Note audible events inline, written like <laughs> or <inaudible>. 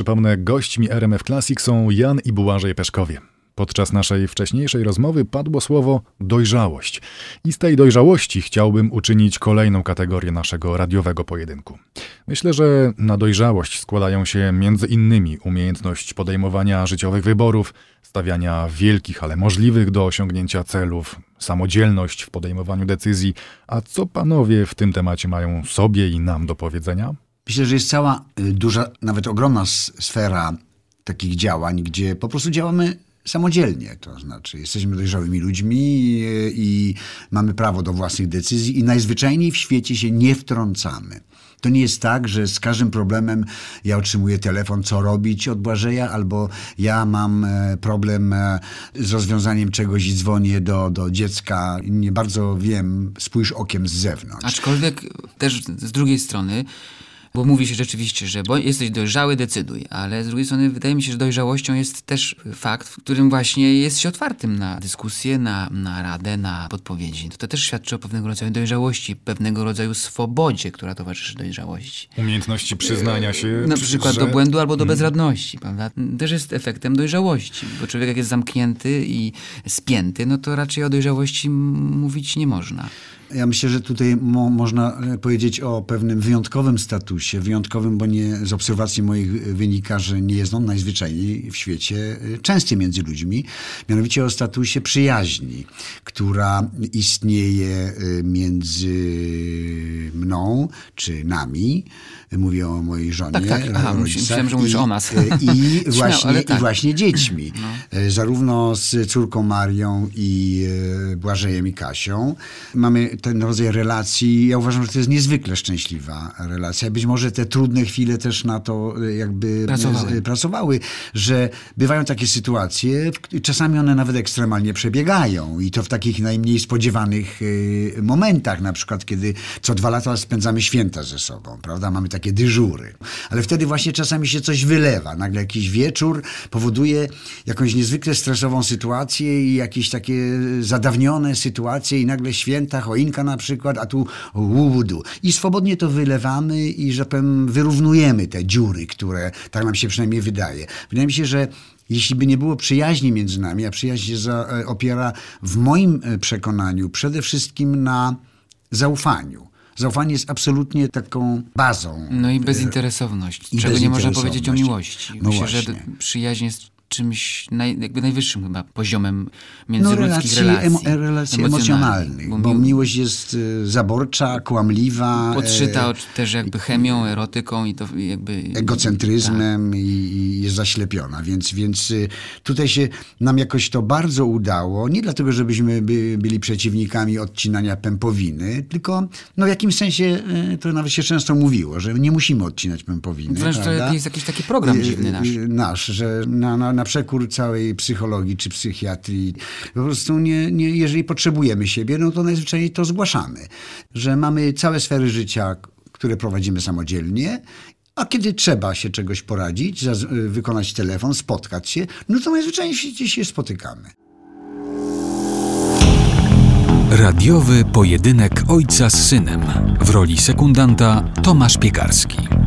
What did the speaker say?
Przypomnę, gośćmi RMF Classic są Jan i Błażej Peszkowie. Podczas naszej wcześniejszej rozmowy padło słowo dojrzałość. I z tej dojrzałości chciałbym uczynić kolejną kategorię naszego radiowego pojedynku. Myślę, że na dojrzałość składają się między innymi umiejętność podejmowania życiowych wyborów, stawiania wielkich, ale możliwych do osiągnięcia celów, samodzielność w podejmowaniu decyzji. A co panowie w tym temacie mają sobie i nam do powiedzenia? Myślę, że jest cała y, duża, nawet ogromna sfera takich działań, gdzie po prostu działamy samodzielnie. To znaczy, jesteśmy dojrzałymi ludźmi i, i mamy prawo do własnych decyzji i najzwyczajniej w świecie się nie wtrącamy. To nie jest tak, że z każdym problemem ja otrzymuję telefon, co robić od Błażeja, albo ja mam e, problem e, z rozwiązaniem czegoś i dzwonię do, do dziecka nie bardzo wiem, spójrz okiem z zewnątrz. Aczkolwiek też z drugiej strony bo mówi się rzeczywiście, że bo jesteś dojrzały, decyduj, ale z drugiej strony wydaje mi się, że dojrzałością jest też fakt, w którym właśnie jest się otwartym na dyskusję, na, na radę, na podpowiedzi. To, to też świadczy o pewnego rodzaju dojrzałości, pewnego rodzaju swobodzie, która towarzyszy dojrzałości. Umiejętności przyznania się. Na przykład że... do błędu albo do mhm. bezradności, prawda? Też jest efektem dojrzałości, bo człowiek jak jest zamknięty i spięty, no to raczej o dojrzałości mówić nie można. Ja myślę, że tutaj mo można e, powiedzieć o pewnym wyjątkowym statusie. Wyjątkowym, bo nie, z obserwacji moich wynika, że nie jest on najzwyczajniej w świecie e, częsty między ludźmi. Mianowicie o statusie przyjaźni, która istnieje e, między mną czy nami. Mówię o mojej żonie. Tak, tak. Aha, myślałem, że mówisz i, o nas. I, <laughs> właśnie, tak. I właśnie dziećmi. No. Zarówno z córką Marią i Błażejem i Kasią. Mamy ten rodzaj relacji, ja uważam, że to jest niezwykle szczęśliwa relacja. Być może te trudne chwile też na to e, jakby pracowały, e, pracowały że bywają takie sytuacje, czasami one nawet ekstremalnie przebiegają i to w takich najmniej spodziewanych e, momentach, na przykład kiedy co dwa lata spędzamy święta ze sobą, prawda? Mamy takie dyżury. Ale wtedy właśnie czasami się coś wylewa. Nagle jakiś wieczór powoduje jakąś niezwykle stresową sytuację i jakieś takie zadawnione sytuacje i nagle święta, choinka na przykład, a tu łudu. I swobodnie to wylewamy i, że powiem, wyrównujemy te dziury, które, tak nam się przynajmniej wydaje. Wydaje mi się, że jeśli by nie było przyjaźni między nami, a przyjaźń się e, opiera w moim e, przekonaniu przede wszystkim na zaufaniu. Zaufanie jest absolutnie taką bazą. No i bezinteresowność, I czego nie można powiedzieć o miłości. No Myślę, właśnie. że przyjaźń jest czymś naj, jakby najwyższym chyba poziomem międzyludzkich no, relacji. relacji, relacji emocjonalnych, bo, bo, miłość jest y, zaborcza, kłamliwa. Podszyta e, też jakby chemią, erotyką i to jakby... Egocentryzmem tak. i, jest zaślepiona, więc, więc y, tutaj się nam jakoś to bardzo udało, nie dlatego, żebyśmy by, byli przeciwnikami odcinania pępowiny, tylko no w jakimś sensie to nawet się często mówiło, że nie musimy odcinać pępowiny. Wręcz prawda? to jest jakiś taki program dziwny nasz. Nasz, że na, na na przekór całej psychologii czy psychiatrii. Po prostu nie, nie, jeżeli potrzebujemy siebie, no to najzwyczajniej to zgłaszamy, że mamy całe sfery życia, które prowadzimy samodzielnie a kiedy trzeba się czegoś poradzić, wykonać telefon, spotkać się, no to najzwyczajniej się, się spotykamy. Radiowy pojedynek ojca z synem w roli sekundanta Tomasz Piekarski.